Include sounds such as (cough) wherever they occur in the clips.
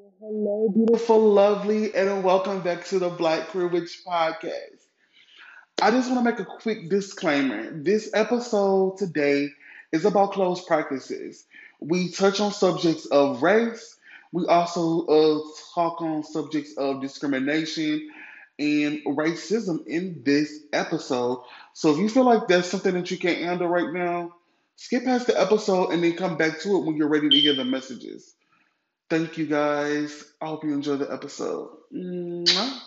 Hello, beautiful, lovely, and welcome back to the Black Queer Witch podcast. I just want to make a quick disclaimer. This episode today is about closed practices. We touch on subjects of race. We also uh, talk on subjects of discrimination and racism in this episode. So if you feel like that's something that you can't handle right now, skip past the episode and then come back to it when you're ready to hear the messages. Thank you guys. I hope you enjoy the episode. Mwah.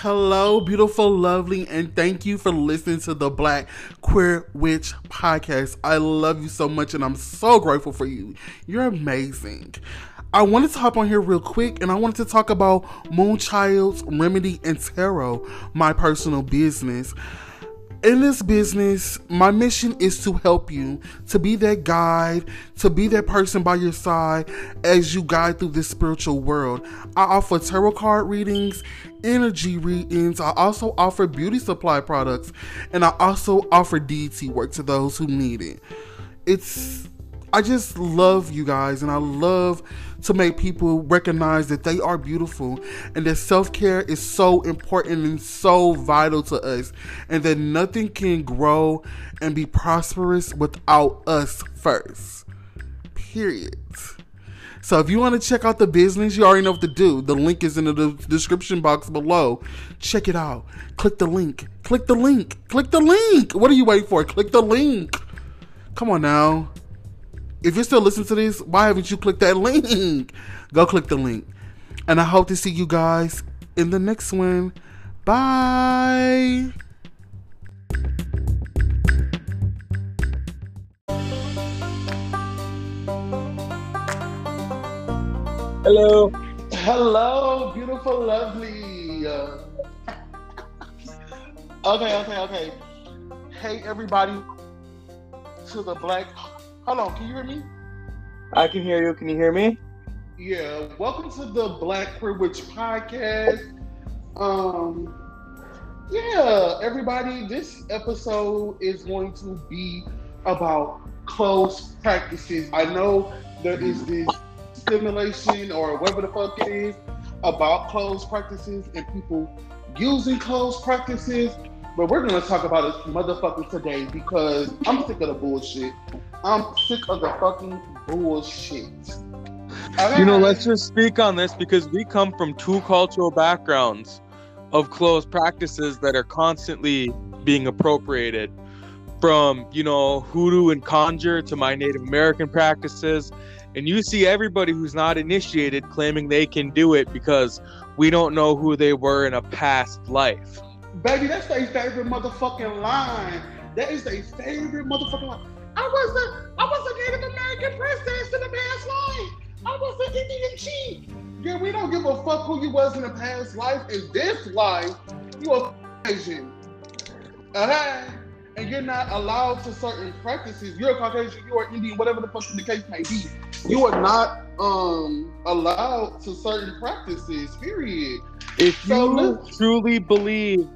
Hello, beautiful, lovely, and thank you for listening to the Black Queer Witch podcast. I love you so much, and I'm so grateful for you. You're amazing. I wanted to hop on here real quick, and I wanted to talk about Moonchild's Remedy and Tarot, my personal business in this business, my mission is to help you, to be that guide, to be that person by your side as you guide through this spiritual world. I offer tarot card readings, energy readings. I also offer beauty supply products, and I also offer deity work to those who need it. It's I just love you guys and I love to make people recognize that they are beautiful and that self care is so important and so vital to us and that nothing can grow and be prosperous without us first. Period. So if you want to check out the business, you already know what to do. The link is in the description box below. Check it out. Click the link. Click the link. Click the link. What are you waiting for? Click the link. Come on now if you're still listening to this, why haven't you clicked that link? (laughs) Go click the link. And I hope to see you guys in the next one. Bye. Hello. Hello, beautiful, lovely. Okay, okay, okay. Hey, everybody, to the Black Hold on, can you hear me? I can hear you. Can you hear me? Yeah. Welcome to the Black Queer Witch podcast. Um, yeah, everybody, this episode is going to be about close practices. I know there is this stimulation or whatever the fuck it is about close practices and people using close practices but we're gonna talk about it motherfucker today because I'm sick of the bullshit. I'm sick of the fucking bullshit. You know, let's just speak on this because we come from two cultural backgrounds of closed practices that are constantly being appropriated. From, you know, hoodoo and conjure to my Native American practices. And you see everybody who's not initiated claiming they can do it because we don't know who they were in a past life. Baby, that's their favorite motherfucking line. That is their favorite motherfucking line. I was a I was a Native American princess in the past life. I was an Indian chief. Yeah, we don't give a fuck who you was in the past life. In this life, you are Asian. Okay? And you're not allowed to certain practices. You're a Caucasian, you're Indian, whatever the fuck the case may be. You are not um allowed to certain practices, period. If so, you truly believe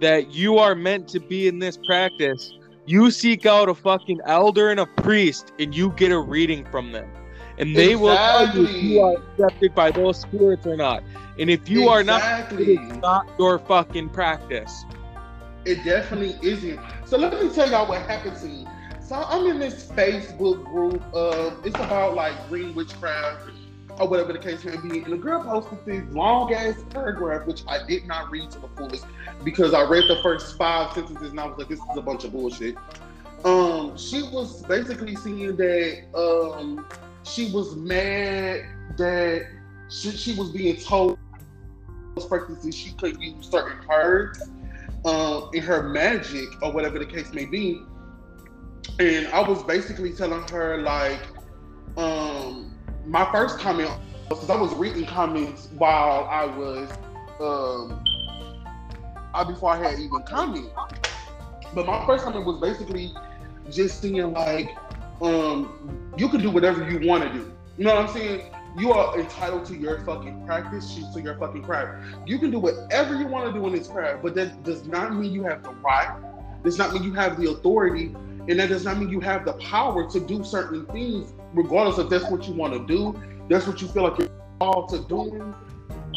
that you are meant to be in this practice, you seek out a fucking elder and a priest and you get a reading from them. And they exactly. will tell you if you are accepted by those spirits or not. And if you exactly. are not, it's not your fucking practice. It definitely isn't. So let me tell y'all what happened to me. So I'm in this Facebook group. of it's about like green witchcraft or whatever the case may be. And the girl posted this long ass paragraph, which I did not read to the fullest because I read the first five sentences and I was like, this is a bunch of bullshit. Um, she was basically saying that um, she was mad that she, she was being told practices she could use certain cards um, in her magic or whatever the case may be. And I was basically telling her like, um, my first comment, because I was reading comments while I was, um, I, before I had even commented. But my first comment was basically just saying like, um, you can do whatever you want to do. You know what I'm saying? You are entitled to your fucking practice, to your fucking craft. You can do whatever you want to do in this craft, but that does not mean you have the right. Does not mean you have the authority And that does not mean you have the power to do certain things, regardless if that's what you want to do, that's what you feel like you're called to do.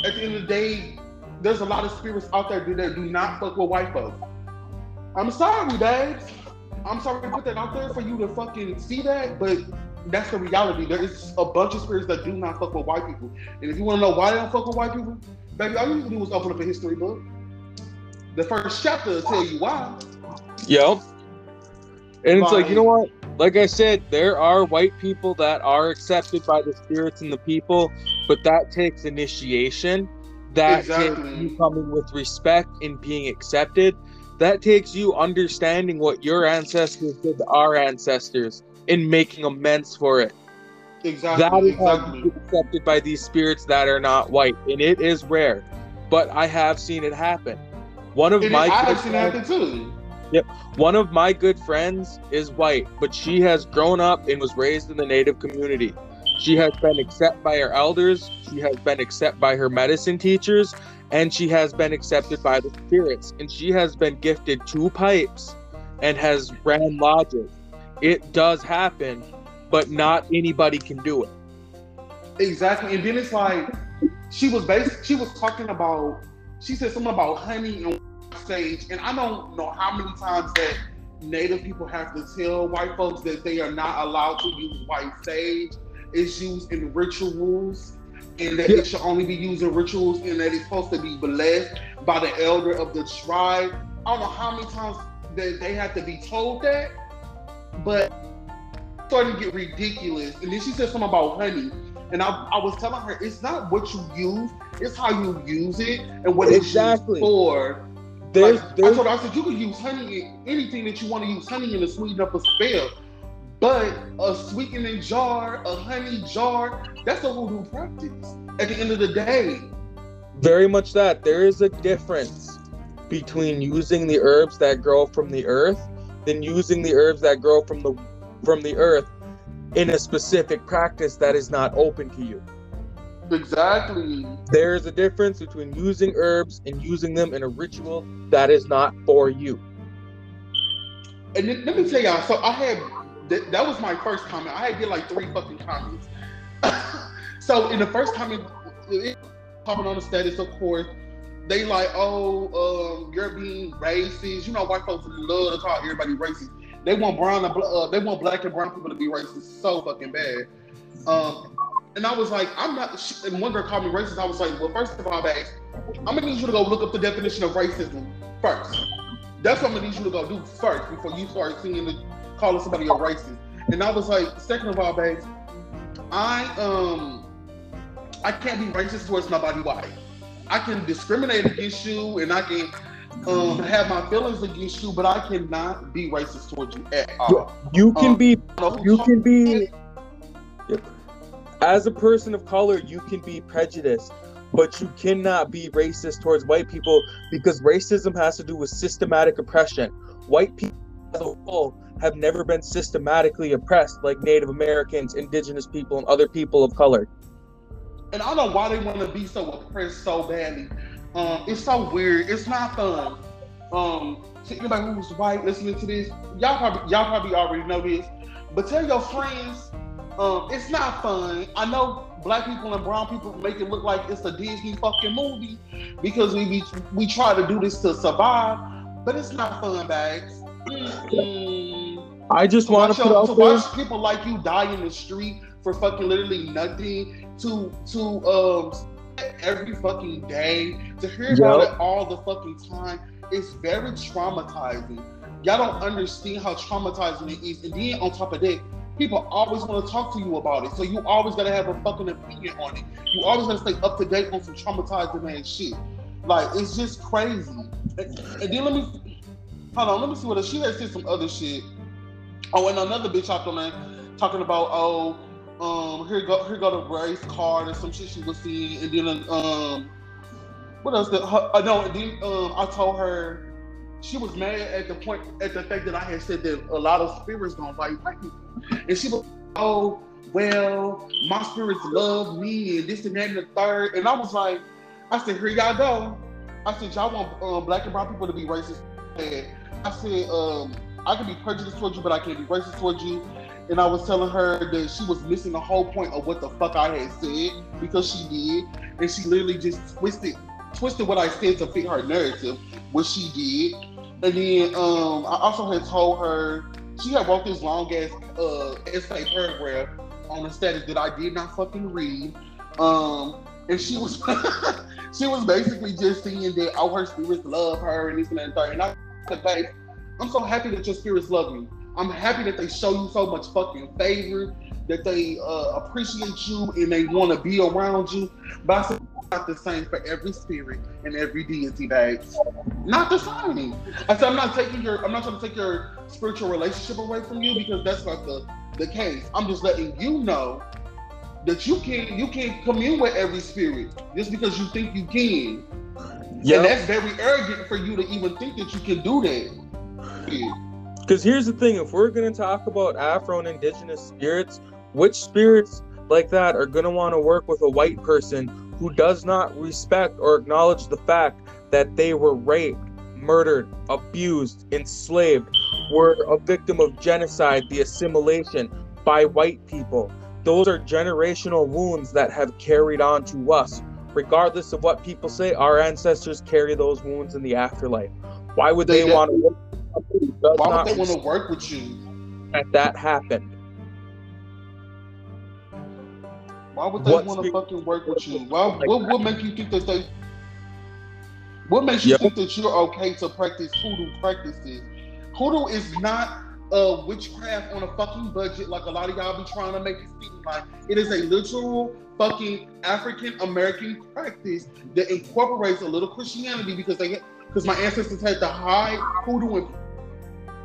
At the end of the day, there's a lot of spirits out there that do not fuck with white folks. I'm sorry, babes. I'm sorry to put that out there for you to fucking see that, but that's the reality. There is a bunch of spirits that do not fuck with white people. And if you want to know why they don't fuck with white people, baby, all you need to do is open up a history book. The first chapter will tell you why. Yep. And it's like, you know what? Like I said, there are white people that are accepted by the spirits and the people, but that takes initiation. That exactly. takes you coming with respect and being accepted. That takes you understanding what your ancestors did to our ancestors and making amends for it. Exactly. That is exactly. accepted by these spirits that are not white, and it is rare, but I have seen it happen. One of my I have seen it happen too. Yep. One of my good friends is white, but she has grown up and was raised in the native community. She has been accepted by her elders, she has been accepted by her medicine teachers, and she has been accepted by the spirits. And she has been gifted two pipes and has ran lodges. It does happen, but not anybody can do it. Exactly. And then it's like she was based she was talking about she said something about honey and sage, and I don't know how many times that Native people have to tell white folks that they are not allowed to use white sage. It's used in rituals, and that yeah. it should only be used in rituals, and that it's supposed to be blessed by the elder of the tribe. I don't know how many times that they have to be told that, but starting to get ridiculous. And then she said something about honey. And I, I was telling her, it's not what you use, it's how you use it and what exactly. it's used for. There's, like, there's, I told her, I said, you can use honey in anything that you want to use honey in to sweeten up a spell. But a sweetening jar, a honey jar, that's a voodoo practice at the end of the day. Very much that. There is a difference between using the herbs that grow from the earth than using the herbs that grow from the from the earth in a specific practice that is not open to you. Exactly. There is a difference between using herbs and using them in a ritual that is not for you. And then, let me tell y'all. So I had that, that was my first comment. I had did like three fucking comments. (laughs) so in the first comment, comment on the status, of course, they like, oh, um, you're being racist. You know, white folks love to call everybody racist. They want brown and uh, they want black and brown people to be racist so fucking bad. Um, and I was like, I'm not. And one girl called me racist. I was like, well, first of all, babe, I'm gonna need you to go look up the definition of racism first. That's what I'm gonna need you to go do first before you start seeing the calling somebody a racist. And I was like, second of all, babe, I um I can't be racist towards nobody white. I can discriminate against you and I can um, have my feelings against you, but I cannot be racist towards you at all. You can um, be you can be as a person of color, you can be prejudiced, but you cannot be racist towards white people because racism has to do with systematic oppression. White people as a whole have never been systematically oppressed like Native Americans, indigenous people, and other people of color. And I don't know why they want to be so oppressed so badly. Um, it's so weird. It's not fun. Um, anybody who's white listening to this, y'all probably y'all probably already know this, but tell your friends um, it's not fun. I know black people and brown people make it look like it's a Disney fucking movie because we we, we try to do this to survive, but it's not fun, bags. I just want to, to watch people like you die in the street for fucking literally nothing to to um every fucking day to hear yep. about it all the fucking time. It's very traumatizing. Y'all don't understand how traumatizing it is, and then on top of that people always want to talk to you about it. So you always gotta have a fucking opinion on it. You always gotta stay up to date on some traumatizing ass shit. Like it's just crazy. And, and then let me hold on, let me see what else. she has said some other shit. Oh, and another bitch out there man, talking about oh, um, here go here go the race card or some shit she was seeing, and then um, what else? The, her, uh, no, and then um, I told her she was mad at the point at the fact that I had said that a lot of spirits don't fight white people. And she was, oh, well, my spirits love me and this and that and the third. And I was like, I said, here y'all go. I said, y'all want um, black and brown people to be racist. I said, um, I can be prejudiced towards you, but I can't be racist towards you. And I was telling her that she was missing the whole point of what the fuck I had said because she did, and she literally just twisted twisted what I said to fit her narrative, which she did. And then um, I also had told her she had wrote this long ass uh, essay paragraph on the status that I did not fucking read. Um, and she was (laughs) she was basically just saying that all her spirits love her and this and that and third. And I said, babe, I'm so happy that your spirits love you. I'm happy that they show you so much fucking favor, that they uh, appreciate you and they want to be around you. But I said, not the same for every spirit and every deity, babes. Not the same. I said, I'm not taking your, I'm not trying to take your spiritual relationship away from you because that's not the, the case. I'm just letting you know that you can you can commune with every spirit just because you think you can. Yeah. And that's very arrogant for you to even think that you can do that. Because here's the thing: if we're gonna talk about Afro and Indigenous spirits, which spirits like that are gonna want to work with a white person who does not respect or acknowledge the fact that they were raped, murdered, abused, enslaved, were a victim of genocide, the assimilation by white people? those are generational wounds that have carried on to us. Regardless of what people say, our ancestors carry those wounds in the afterlife. Why would they, they want to work? Why would they want to work with you? That that happened. Why would they want to fucking work with you? Why, what what make you think that they? What makes you yep. think that you're okay to practice hoodoo practices? Hoodoo is not a witchcraft on a fucking budget, like a lot of y'all be trying to make it seem like. It is a literal fucking African American practice that incorporates a little Christianity because they because my ancestors had to hide hoodoo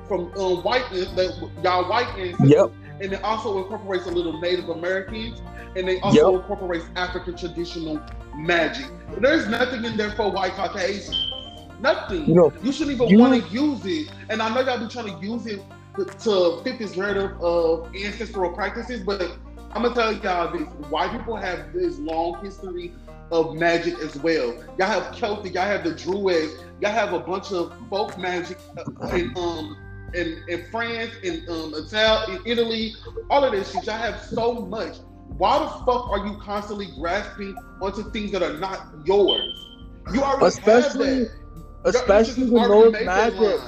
from um, white that y'all white ancestors. Yep. And it also incorporates a little Native Americans, and they also yep. incorporates African traditional magic. There's nothing in there for white Caucasians. Nothing. You, know, you shouldn't even want to use it. And I know y'all be trying to use it to fit this narrative of ancestral practices, but I'm gonna tell y'all this: white people have this long history of magic as well. Y'all have Celtic, y'all have the Druids, y'all have a bunch of folk magic uh, in um in, in France, in um Italy, in Italy, all of this shit. Y'all have so much. Why the fuck are you constantly grasping onto things that are not yours? You already especially, have that. Especially with those magic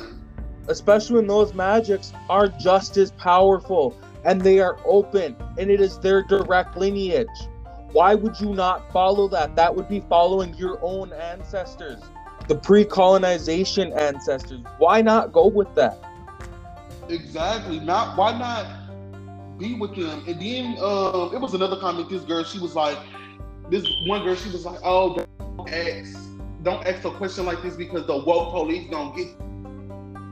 especially when those magics are just as powerful and they are open and it is their direct lineage. Why would you not follow that? That would be following your own ancestors, the pre colonization ancestors. Why not go with that? Exactly. Not why not be with them? And then uh, it was another comment. This girl, she was like, this one girl, she was like, oh, don't ask, don't ask a question like this because the woke police don't get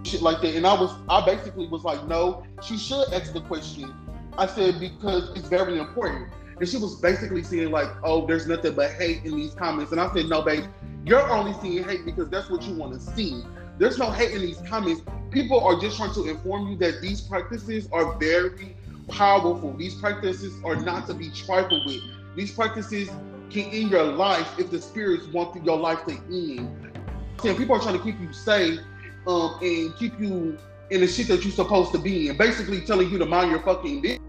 shit like that. And I was, I basically was like, no, she should ask the question. I said, because it's very important. And she was basically saying, like, oh, there's nothing but hate in these comments. And I said, no, babe, you're only seeing hate because that's what you want to see. There's no hate in these comments. People are just trying to inform you that these practices are very powerful. These practices are not to be trifled with. These practices can end your life if the spirits want your life to end. And people are trying to keep you safe um, and keep you in the shit that you're supposed to be in. Basically telling you to mind your fucking business.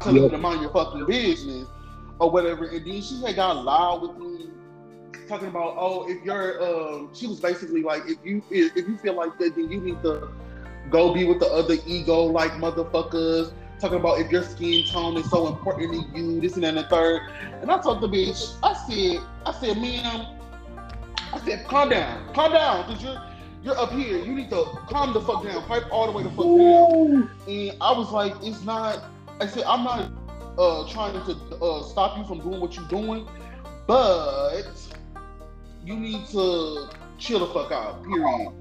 Telling yep. you to mind your fucking business or whatever. And then she had got loud with me talking about, oh, if you're um she was basically like if you if, you feel like that, then you need to go be with the other ego like motherfuckers. Talking about if your skin tone is so important to you, this and and the third. And I told the bitch, I said, I said, ma'am, I said, calm down, calm down, because you're you're up here. You need to calm the fuck down. Pipe all the way the fuck Ooh. down. And I was like, it's not. I said, I'm not uh, trying to uh, stop you from doing what you're doing, but you need to chill the fuck out. Period.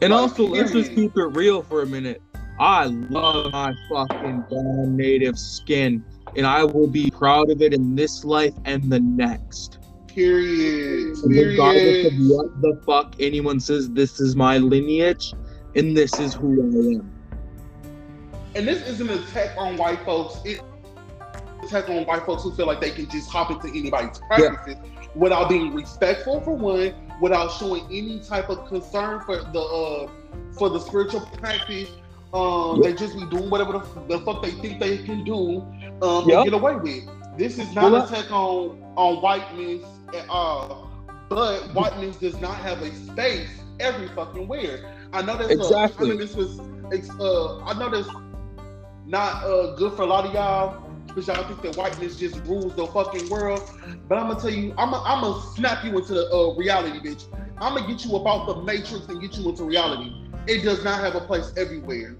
And like, also, period. let's just keep it real for a minute. I love my fucking brown native skin, and I will be proud of it in this life and the next. Period. Regardless of what the fuck anyone says, this is my lineage and this is who I am. And this isn't an attack on white folks. It's attack on white folks who feel like they can just hop into anybody's practices yeah. Without being respectful for one, without showing any type of concern for the uh, for the spiritual practice. Um, They just be doing whatever the, the, fuck they think they can do um, yep. and get away with. This is not well, a attack on on whiteness at all, but whiteness does not have a space every fucking where. I know that's exactly. Uh, I mean, this was. Uh, I know that's not uh, good for a lot of y'all because y'all think that whiteness just rules the fucking world. But I'm gonna tell you, I'm gonna snap you into the uh, reality, bitch. I'm gonna get you about the matrix and get you into reality. It does not have a place everywhere.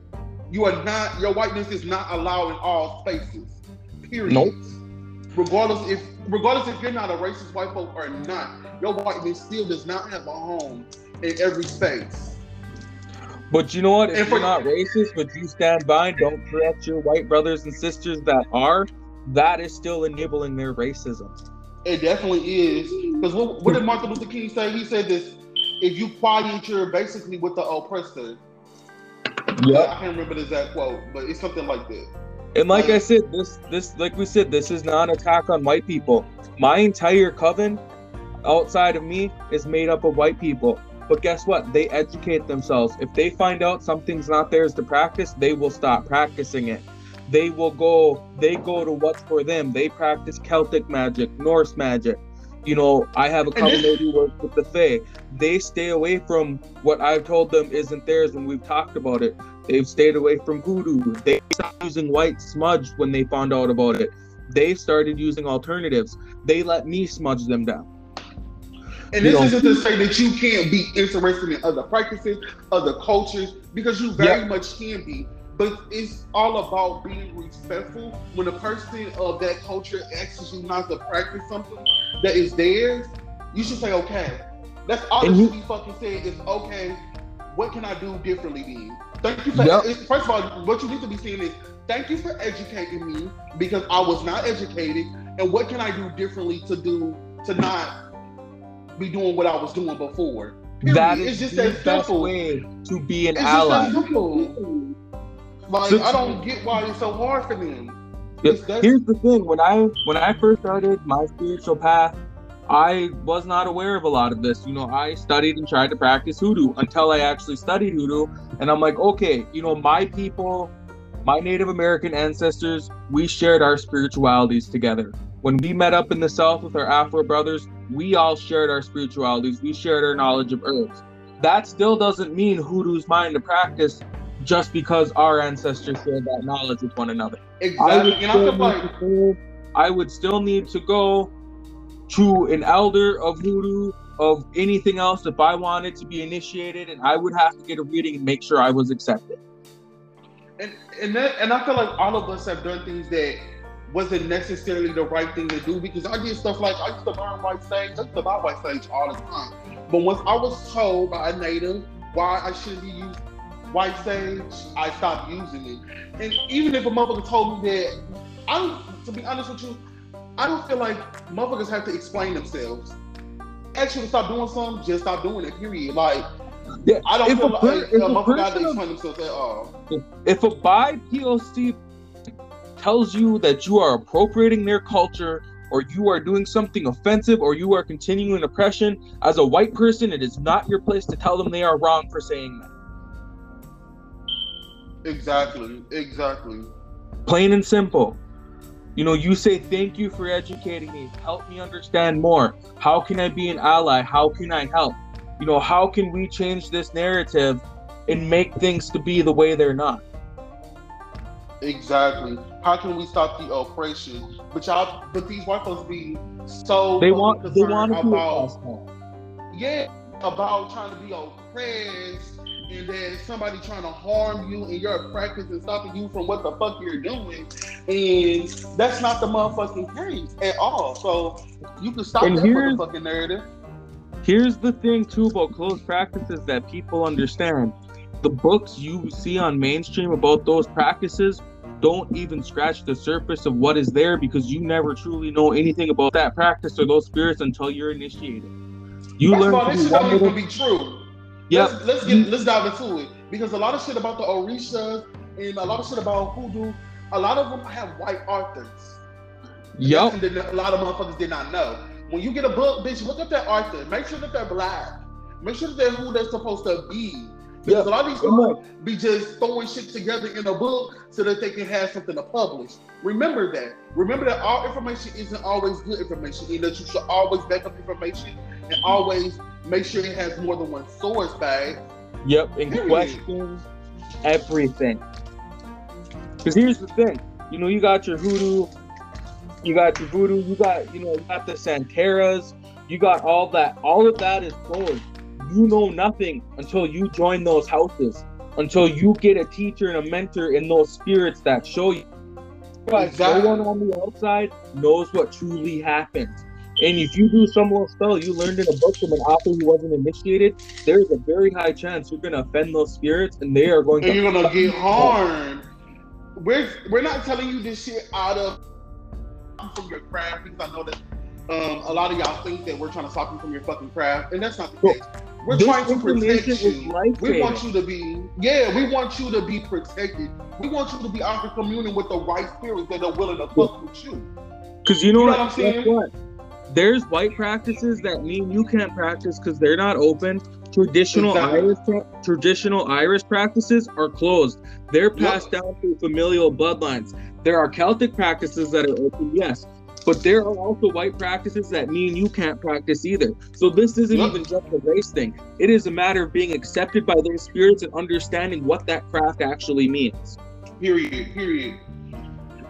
You are not. Your whiteness is not allowed in all spaces. Period. Nope. Regardless if regardless if you're not a racist white folk or not, your whiteness still does not have a home in every space. But you know what? If you're not racist, but you stand by and don't correct your white brothers and sisters that are, that is still enabling their racism. It definitely is. Because what, what, did Martin Luther King say? He said this: if you quiet, you're basically with the oppressor. Yeah, I can't remember the exact quote, but it's something like that. And like, like I said, this this like we said, this is not an attack on white people. My entire coven outside of me is made up of white people. But guess what? They educate themselves. If they find out something's not theirs to practice, they will stop practicing it. They will go, they go to what's for them. They practice Celtic magic, Norse magic. You know, I have a couple who work with the Fae. They stay away from what I've told them isn't theirs when we've talked about it. They've stayed away from voodoo. They stopped using white smudge when they found out about it. They started using alternatives. They let me smudge them down. And this isn't to say that you can't be interested in other practices, other cultures, because you very yep. much can be. But it's all about being respectful. When a person of that culture asks you not to practice something that is theirs, you should say okay. That's all that should be fucking said is okay. What can I do differently then? Thank you for yep. first of all, what you need to be saying is thank you for educating me because I was not educated, and what can I do differently to do to not be doing what I was doing before. Period. That is it's just the best simple. way to be an it's ally. Like so, I don't get why it's so hard for them. Here's the thing: when I when I first started my spiritual path, I was not aware of a lot of this. You know, I studied and tried to practice hoodoo until I actually studied hoodoo, and I'm like, okay, you know, my people, my Native American ancestors, we shared our spiritualities together. When we met up in the South with our Afro brothers, we all shared our spiritualities. We shared our knowledge of herbs. That still doesn't mean hoodoo's mine to practice just because our ancestors shared that knowledge with one another. Exactly. I would, like... I would still need to go to an elder of hoodoo of anything else if I wanted to be initiated, and I would have to get a reading and make sure I was accepted. And and that, and I feel like all of us have done things that wasn't necessarily the right thing to do because I did stuff like I used to learn white sage, I used to buy white sage all the time. But once I was told by a native why I shouldn't be using white sage, I stopped using it. And even if a motherfucker told me that, I to be honest with you, I don't feel like motherfuckers have to explain themselves. Actually, stop doing something, just stop doing it. Period. Like. Yeah, I don't feel a, like a, a motherfucker has to explain themselves at all. If a bi POC tells you that you are appropriating their culture or you are doing something offensive or you are continuing oppression, as a white person, it is not your place to tell them they are wrong for saying that. Exactly. Exactly. Plain and simple. You know, you say, Thank you for educating me. Help me understand more. How can I be an ally? How can I help? You know, how can we change this narrative and make things to be the way they're not? Exactly. How can we stop the oppression? But y'all, but these white folks be so they want they want to about yeah about trying to be oppressed and then somebody trying to harm you in your practice and stopping you from what the fuck you're doing. And that's not the motherfucking case at all. So you can stop and that motherfucking narrative. Here's the thing too about closed practices that people understand the books you see on mainstream about those practices don't even scratch the surface of what is there because you never truly know anything about that practice or those spirits until you're initiated. You First learn all, this shit don't even be true. Yeah, let's, let's get let's dive into it because a lot of shit about the Orishas and a lot of shit about hoodoo, a lot of them have white authors. Yep. And a lot of motherfuckers did not know. when you get a book, bitch, look at that author. Make sure that they're black. Make sure that they're who they're supposed to be. Because yeah. a lot of these people be just throwing shit together in a book so that they can have something to publish. Remember that. Remember that all information isn't always good information, and that you should always back up information and always make sure it has more than one source, bag. Yep, and Period. question everything. Because here's the thing, you know, you got your hoodoo, you got your voodoo, you got, you know, you got the Santeras, you got all that. All of that is closed. You know nothing until you join those houses, until you get a teacher and a mentor in those spirits that show you. Exactly. No one on the outside knows what truly happens. And if you do some little spell you learned in a book from an author who wasn't initiated, there's a very high chance you're gonna offend those spirits and they are going and to you're gonna get harmed. We're we're not telling you this shit out of from your craft because I know that um, a lot of y'all think that we're trying to stop you from your fucking craft, and that's not the case. We're this trying to protect you. We want you to be, yeah, we want you to be protected. We want you to be out there communing with the right spirits that are willing to fuck with you. Because you know, you know what, what I'm saying? What? There's white practices that mean you can't practice because they're not open. Traditional exactly. Irish traditional Irish practices are closed. They're passed yep. down through familial bloodlines. There are Celtic practices that are open, yes, but there are also white practices that mean you can't practice either. So this isn't yep. even just a race thing. It is a matter of being accepted by those spirits and understanding what that craft actually means. Period. Period.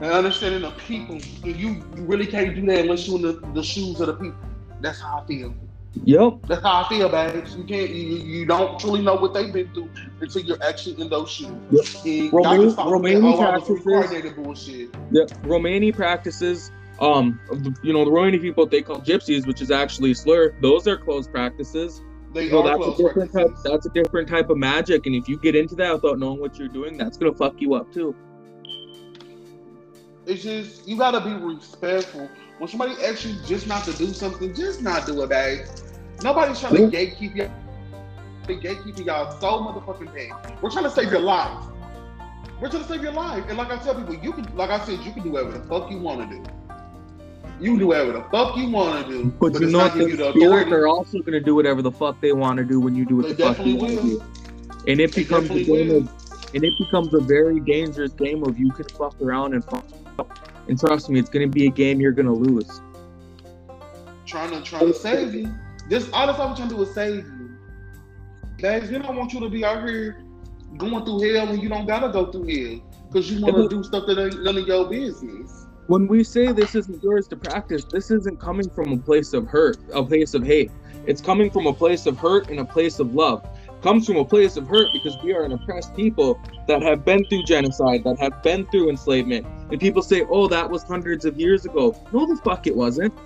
And understanding the people, you, you really can't do that unless you're in the, the shoes of the people. That's how I feel. Yep. That's how I feel, babes. You can't you, you don't truly know what they've been through until you're actually in those shoes. Yep. Romani, Romani practices. Yep. Romani practices. Um, you know, the Romani people they call gypsies, which is actually a slur. Those are closed practices. They so that's a different practices. type. That's a different type of magic, and if you get into that without knowing what you're doing, that's gonna fuck you up too. It's just you gotta be respectful. When somebody asks you just not to do something, just not do it, babe. Nobody's trying to gatekeep you. They gatekeeping y'all so motherfucking bad. We're trying to save your life. We're trying to save your life. And like I tell people, you can, like I said, you can do whatever the fuck you want to do. You can do whatever the fuck you want to do. But, but you know, the, the spirits are also going to do whatever the fuck they want to do when you do what they the fuck you want to do. And it becomes a game of, and it becomes a very dangerous game of you can fuck around and fuck up. And trust me, it's going to be a game you're going to lose. Trying to try to save you. This all this I'm trying to do is save you. Guys, we don't want you to be out here going through hell when you don't gotta go through hell. Because you want to do stuff that ain't none of your business. When we say this isn't yours to practice, this isn't coming from a place of hurt, a place of hate. It's coming from a place of hurt and a place of love. It comes from a place of hurt because we are an oppressed people that have been through genocide, that have been through enslavement. And people say, oh, that was hundreds of years ago. No, the fuck it wasn't.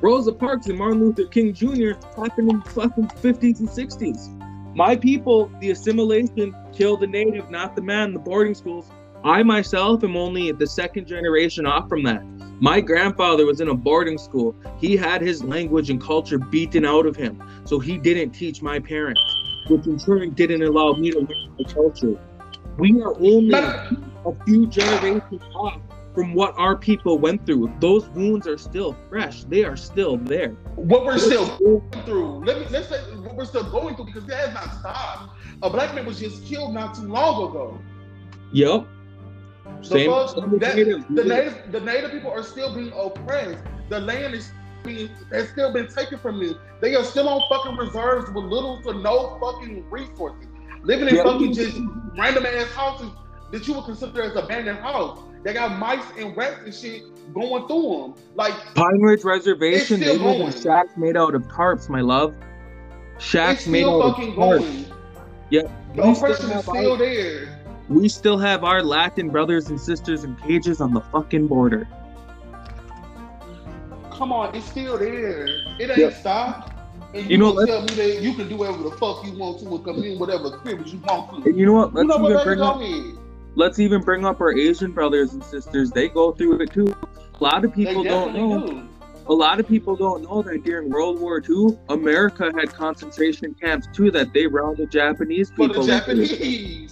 Rosa Parks and Martin Luther King Jr. happened in the fucking 50s and 60s. My people, the assimilation killed the native, not the man the boarding schools. I myself am only the second generation off from that. My grandfather was in a boarding school. He had his language and culture beaten out of him. So he didn't teach my parents, which in turn didn't allow me to learn my culture. We are only a few generations off from what our people went through. Those wounds are still fresh. They are still there. What we're still going through. Let me let's say what we're still going through because that has not stopped. A black man was just killed not too long ago. Yep. The, same, that, native, the native the native people are still being oppressed. The land is being has still been taken from them. They are still on fucking reserves with little to no fucking resources. Living in yep. fucking just random ass houses that you would consider as abandoned house. They got mice and rats and shit going through them. Like Pine Ridge Reservation, they live in shacks made out of tarps, my love. Shacks made out of tarps. Going. Yeah, the oppression is still there. We still have our Latin brothers and sisters in cages on the fucking border. Come on, it's still there. It ain't yep. stopped. And you, you know, tell me that you can do whatever the fuck you want to and come in whatever privilege you want to. And you know what? Let's you know even bring up, let's even bring up our Asian brothers and sisters. They go through it too. A lot of people don't know. Do. A lot of people don't know that during World War II, America had concentration camps too that they rounded Japanese people. For the Japanese,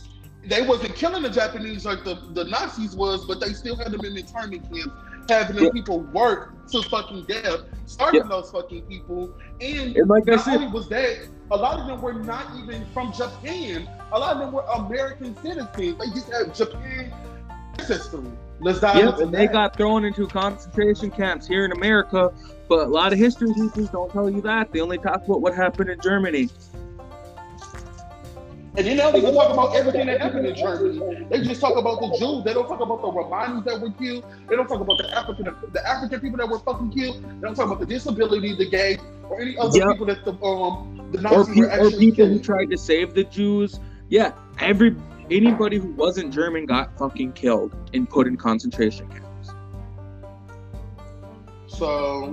they wasn't killing the Japanese like the, the Nazis was, but they still had them in internment camps having them people work to fucking death, starving yeah. those fucking people. And, and like not I said, only was that, a lot of them were not even from Japan. A lot of them were American citizens. They just had Japan ancestry. Let's dive yep, and they got thrown into concentration camps here in America. But a lot of history teachers don't tell you that. They only talk about what happened in Germany. And then they don't even talk about everything that happened in Germany. They just talk about the Jews. They don't talk about the Romanis that were killed. They don't talk about the African the African people that were fucking killed. They don't talk about the disability, the gay, or any other yep. people that the um the Nazis or, pe- were actually or people killing. who tried to save the Jews. Yeah, every anybody who wasn't German got fucking killed and put in concentration camps. So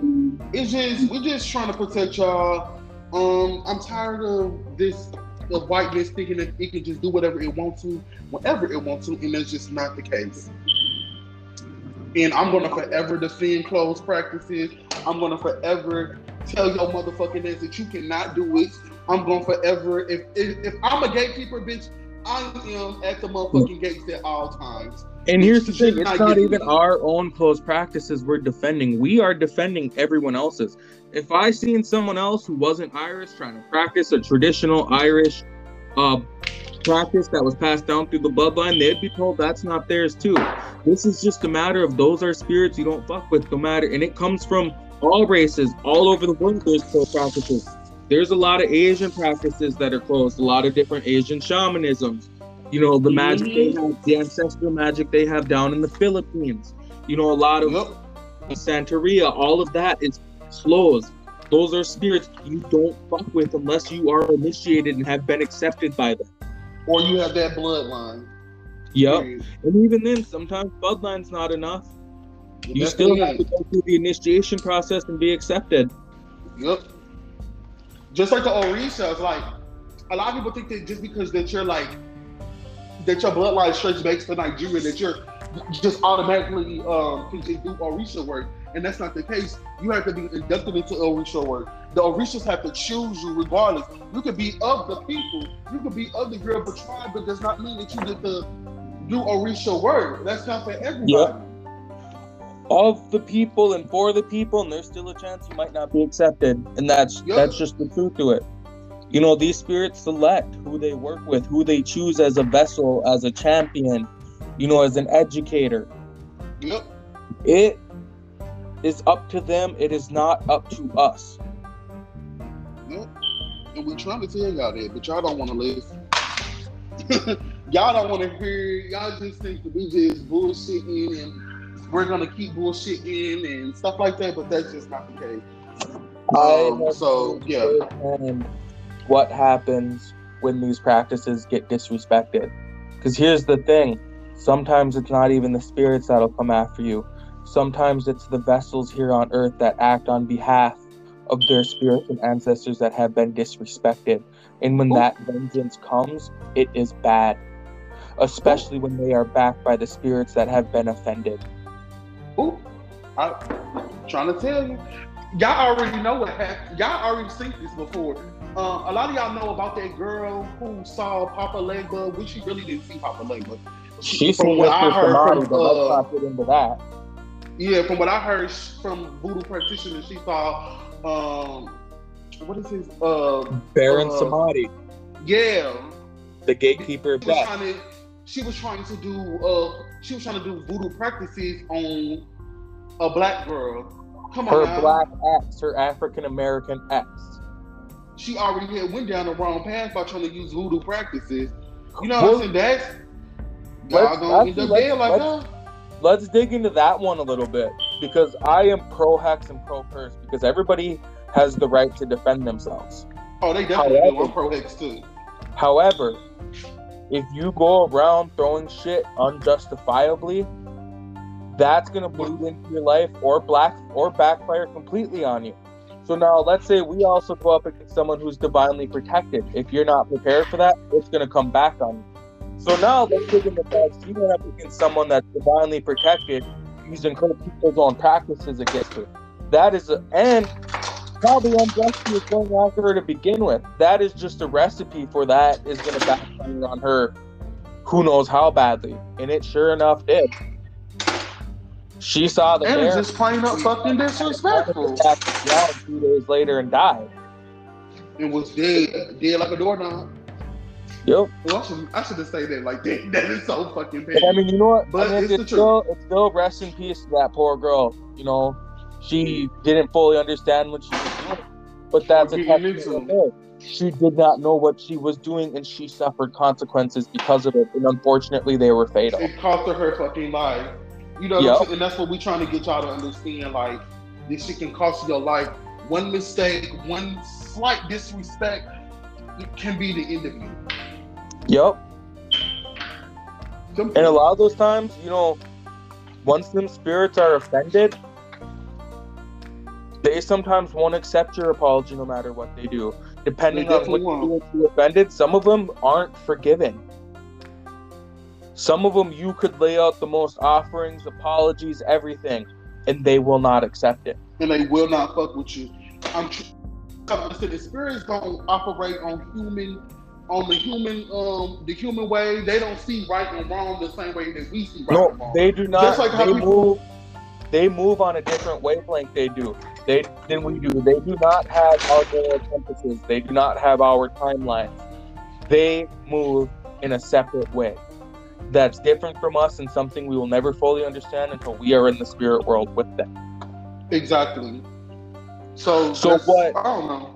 it's just we're just trying to protect y'all. Um, I'm tired of this the whiteness thinking that it can just do whatever it wants to, whatever it wants to, and that's just not the case. And I'm gonna forever defend closed practices. I'm gonna forever tell your motherfucking ass that you cannot do it. I'm gonna forever if if, if I'm a gatekeeper, bitch, I am at the motherfucking gates at all times. And here's the thing: it's not even our own closed practices we're defending. We are defending everyone else's. If I seen someone else who wasn't Irish trying to practice a traditional Irish uh, practice that was passed down through the bloodline, they'd be told that's not theirs too. This is just a matter of those are spirits you don't fuck with, no matter, and it comes from all races, all over the world. There's closed practices. There's a lot of Asian practices that are closed, a lot of different Asian shamanisms you know, the magic they have, the ancestral magic they have down in the Philippines. You know, a lot of yep. Santeria, all of that is closed. Those are spirits you don't fuck with unless you are initiated and have been accepted by them. Or you have that bloodline. Yep. And even then, sometimes bloodline's not enough. You still have to go through the initiation process and be accepted. Yep. Just like the Orishas, like a lot of people think that just because that you're like that your bloodline stretches back to Nigeria, that you're just automatically um, can do Orisha work. And that's not the case. You have to be inducted into Orisha work. The Orishas have to choose you regardless. You could be of the people, you could be of the Yoruba tribe, but does not mean that you get to do Orisha work. That's not for everybody. Yep. Of the people and for the people, and there's still a chance you might not be accepted. And that's yep. that's just the truth to it. You know, these spirits select who they work with, who they choose as a vessel, as a champion, you know, as an educator. Yep. It is up to them. It is not up to us. Yep. And we're trying to tell y'all that, but y'all don't want to listen. (laughs) y'all don't want to hear. Y'all just think that we just bullshitting and we're gonna keep bullshitting and stuff like that, but that's just not the case. Um, so yeah what happens when these practices get disrespected. Because here's the thing sometimes it's not even the spirits that'll come after you, sometimes it's the vessels here on earth that act on behalf of their spirits and ancestors that have been disrespected. And when oh. that vengeance comes, it is bad, especially when they are backed by the spirits that have been offended. Ooh, I'm trying to tell you. Y'all already know what happened. Y'all already seen this before. Um, a lot of y'all know about that girl who saw Papa Legba, which she really didn't see Papa Legba. She from what I heard from, but uh, let's not get into that. Yeah, from what I heard from voodoo practitioners, she saw um, what is his uh Baron uh, Samedi. Yeah. The gatekeeper of death. To, she was trying to do uh she was trying to do voodoo practices on a black girl. Come her on. Her black ex, her African American ex she already had went down the wrong path by trying to use voodoo practices. You know what I'm saying? That's y'all gonna end up there like that. Let's dig into that one a little bit because I am pro hex and pro curse because everybody has the right to defend themselves. Oh, they definitely however, do. I'm pro hex too. However, if you go around throwing shit unjustifiably, that's gonna bleed into your life or black or backfire completely on you. So now let's say we also go up against someone who's divinely protected. If you're not prepared for that, it's going to come back on you. So now let's take in the fact you went up against someone that's divinely protected using people's own practices against her. That is a, and probably unjust is going after her to begin with. That is just a recipe for that is going to backfire on her who knows how badly. And it sure enough did. She saw the And bear. it's just plain up fucking disrespectful. attacked the two days later and died. And was dead, dead like a doorknob. Yep. Well, I should, I should have said that like that. (laughs) That is so fucking But, I mean, you know what? But I mean, it's the it's, still, it's still rest in peace to that poor girl. You know, she didn't fully understand what she was doing, but that's a testament to. She did not know what she was doing, and she suffered consequences because of it. And unfortunately, they were fatal. It cost her her fucking life. You know, Yep. and that's what we're trying to get y'all to understand. Like, this shit can cost you your life. One mistake, one slight disrespect, it can be the end of you. Yep. Some- And a lot of those times, you know, once them spirits are offended, they sometimes won't accept your apology no matter what they do. Depending They on what won't. you offended, some of them aren't forgiving. Some of them you could lay out the most offerings, apologies, everything, and they will not accept it. and they will not fuck with you. I'm tr- I said the spirits don't operate on human, on the human, um, the human way. They don't see right and wrong the same way that we see right No, and wrong. they do not. Just like how they people- move. They move on a different wavelength. They do. They than we do. They do not have our compasses. They do not have our timelines. They move in a separate way. That's different from us and something we will never fully understand until we are in the spirit world with them. exactly. So, So what- I don't know.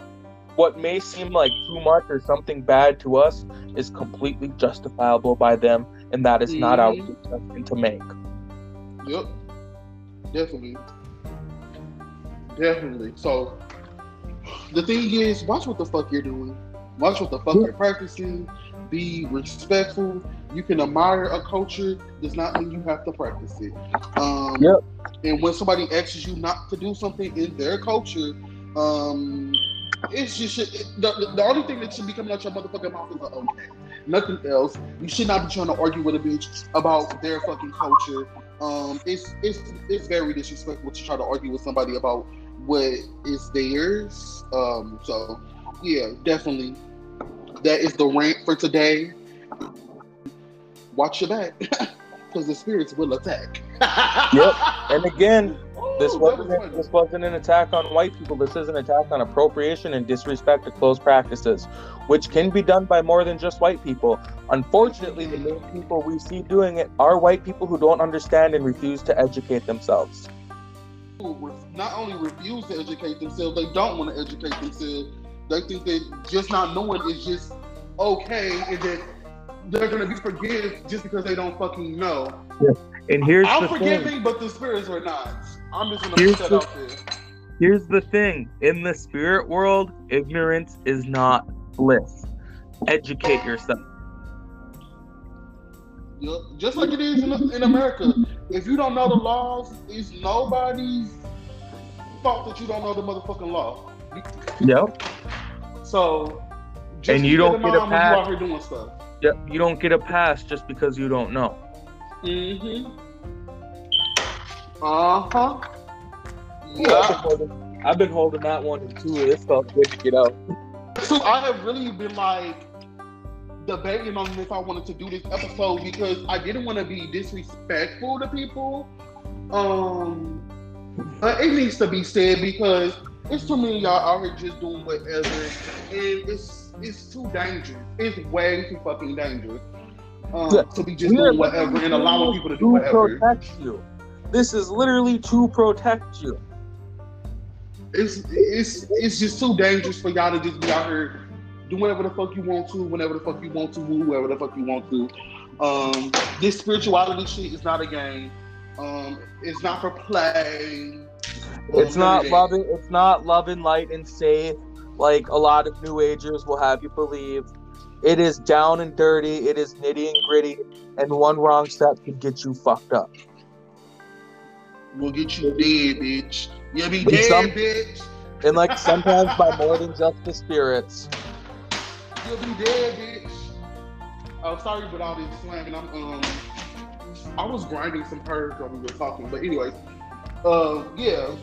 What may seem like too much or something bad to us is completely justifiable by them, and that is not our Mhm. judgment to make. Yep, definitely, definitely. So the thing is, watch what the fuck you're doing. Watch what the fuck you're practicing. Be respectful. You can admire a culture. Does not mean you have to practice it. Um, Yep. And when somebody asks you not to do something in their culture, um, it's just it, the, the, only thing that should be coming out your motherfucking mouth is a okay. Nothing else. You should not be trying to argue with a bitch about their fucking culture. Um, it's it's it's very disrespectful to try to argue with somebody about what is theirs. Um, so yeah, definitely. That is the rant for today. Watch your back, (laughs) because the spirits will attack. (laughs) Yep. And again, this Ooh, was wasn't funny. this wasn't an attack on white people. This is an attack on appropriation and disrespect to closed practices, which can be done by more than just white people. Unfortunately, the main people we see doing it are white people who don't understand and refuse to educate themselves. not only refuse to educate themselves, they don't want to educate themselves. They think that just not knowing is just okay, and that they're gonna be forgiven just because they don't fucking know. Yeah. And here's I'm the thing. forgiving, but the spirits are not. I'm just gonna Here's put that the- out there. Here's the thing. In the spirit world, ignorance is not bliss. Educate yourself. Yep. Just like it is in, in America. If you don't know the laws, it's nobody's fault that you don't know the motherfucking law. Yep. So, just And you don't get a mind when you pass. out here doing stuff. Yep. You don't get a pass just because you don't know. Mm-hmm. Uh-huh. I've been Yeah. holding- I've been holding that one too. It felt good to get out. So I have really been like debating on if I wanted to do this episode because I didn't want to be disrespectful to people. Um, but it needs to be said because it's too many of y'all out here just doing whatever, and it's it's too dangerous. It's way too fucking dangerous um, Yeah. to be just We're doing whatever and allowing people to do whatever. protect you. This is literally to protect you. it's it's it's just too dangerous for y'all to just be out here doing whatever the fuck you want to, whenever the fuck you want to, whoever the fuck you want to. Um, this spirituality shit is not a game. Um, it's not for play. It's not loving. It's not loving, light, and safe like a lot of New Agers will have you believe. It is down and dirty. It is nitty and gritty, and one wrong step can get you fucked up. We'll get you dead, bitch. You'll be But dead, some- bitch. And like sometimes by (laughs) more than just the spirits. You'll be dead, bitch. Oh, sorry about all this slamming. I'm um, I was grinding some herbs while we were talking, but anyways, uh, yeah,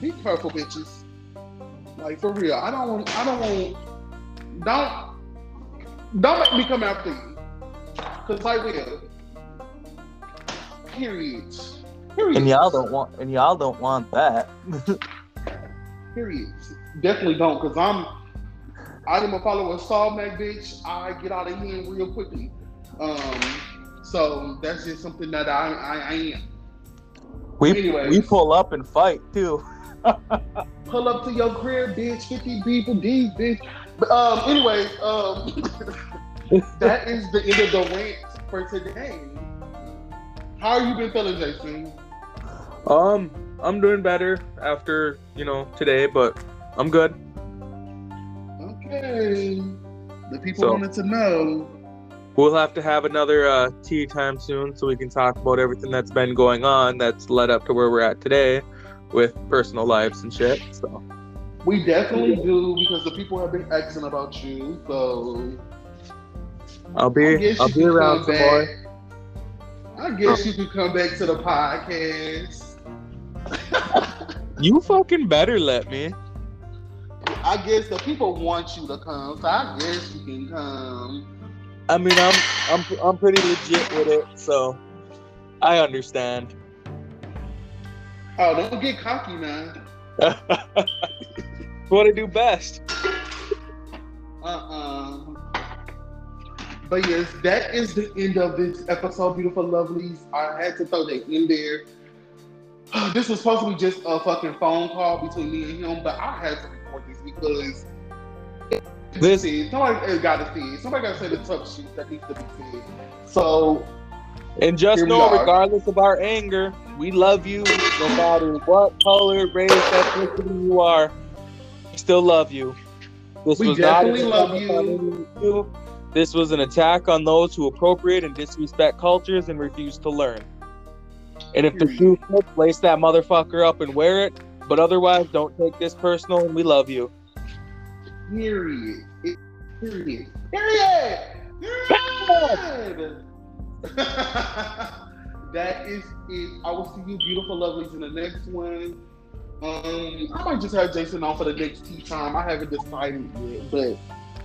be careful, bitches. Like for real, I don't want, I don't want, don't, don't make me come after you, cause I will. Period. Period. And y'all don't want and y'all don't want that. (laughs) Period. Definitely don't, because I'm I am a follower of Saul Mac bitch. I get out of here real quickly. Um so that's just something that I I, I am. We we pull up and fight too. (laughs) Pull up to your crib, bitch, 50 people deep, bitch. But um anyways, um (laughs) that is the end of the rant for today. How you been feeling, Jason? Um, I'm doing better after you know today, but I'm good. Okay. The people So- wanted to know. We'll have to have another uh, tea time soon so we can talk about everything that's been going on that's led up to where we're at today with personal lives and shit. So We definitely do because the people have been asking about you. So I'll be I'll be around come some back. more. I guess oh. you could come back to the podcast. You fucking better let me. I guess the people want you to come, so I guess you can come. I mean, I'm I'm I'm pretty legit with it, so I understand. Oh, don't get cocky man. (laughs) what I do best. Uh-uh. But yes, that is the end of this episode, beautiful lovelies. I had to throw that in there. (sighs) This was supposed to be just a fucking phone call between me and him, but I had to record this because This said, somebody got to see it. Somebody got to say the tough shit that needs to be said. So and just know, are. regardless of our anger, we love you no matter what color, race, ethnicity you are. We still love you. This We was not an definitely love attack on you. This was an attack on those who appropriate and disrespect cultures and refuse to learn. And if the Period. shoe fits, lace that motherfucker up and wear it. But otherwise, don't take this personal, and we love you. period. It- Period. Period. Period. (laughs) that is it. I will see you, beautiful lovelies, in the next one. Um, I might just have Jason on for the next tea time. I haven't decided yet, but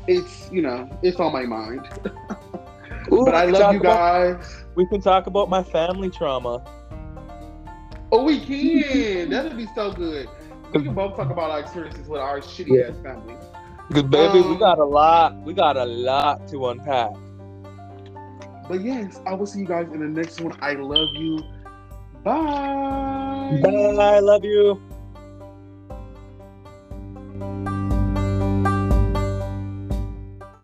it's you know it's on my mind. (laughs) Ooh, But I love you about- guys. we can talk about my family trauma. Oh, we can. That'd be so good. We can both talk about our experiences with our shitty ass family. Because baby, we Um, got a lot. We got a lot to unpack. But yes, I will see you guys in the next one. I love you. Bye. Bye. I love you.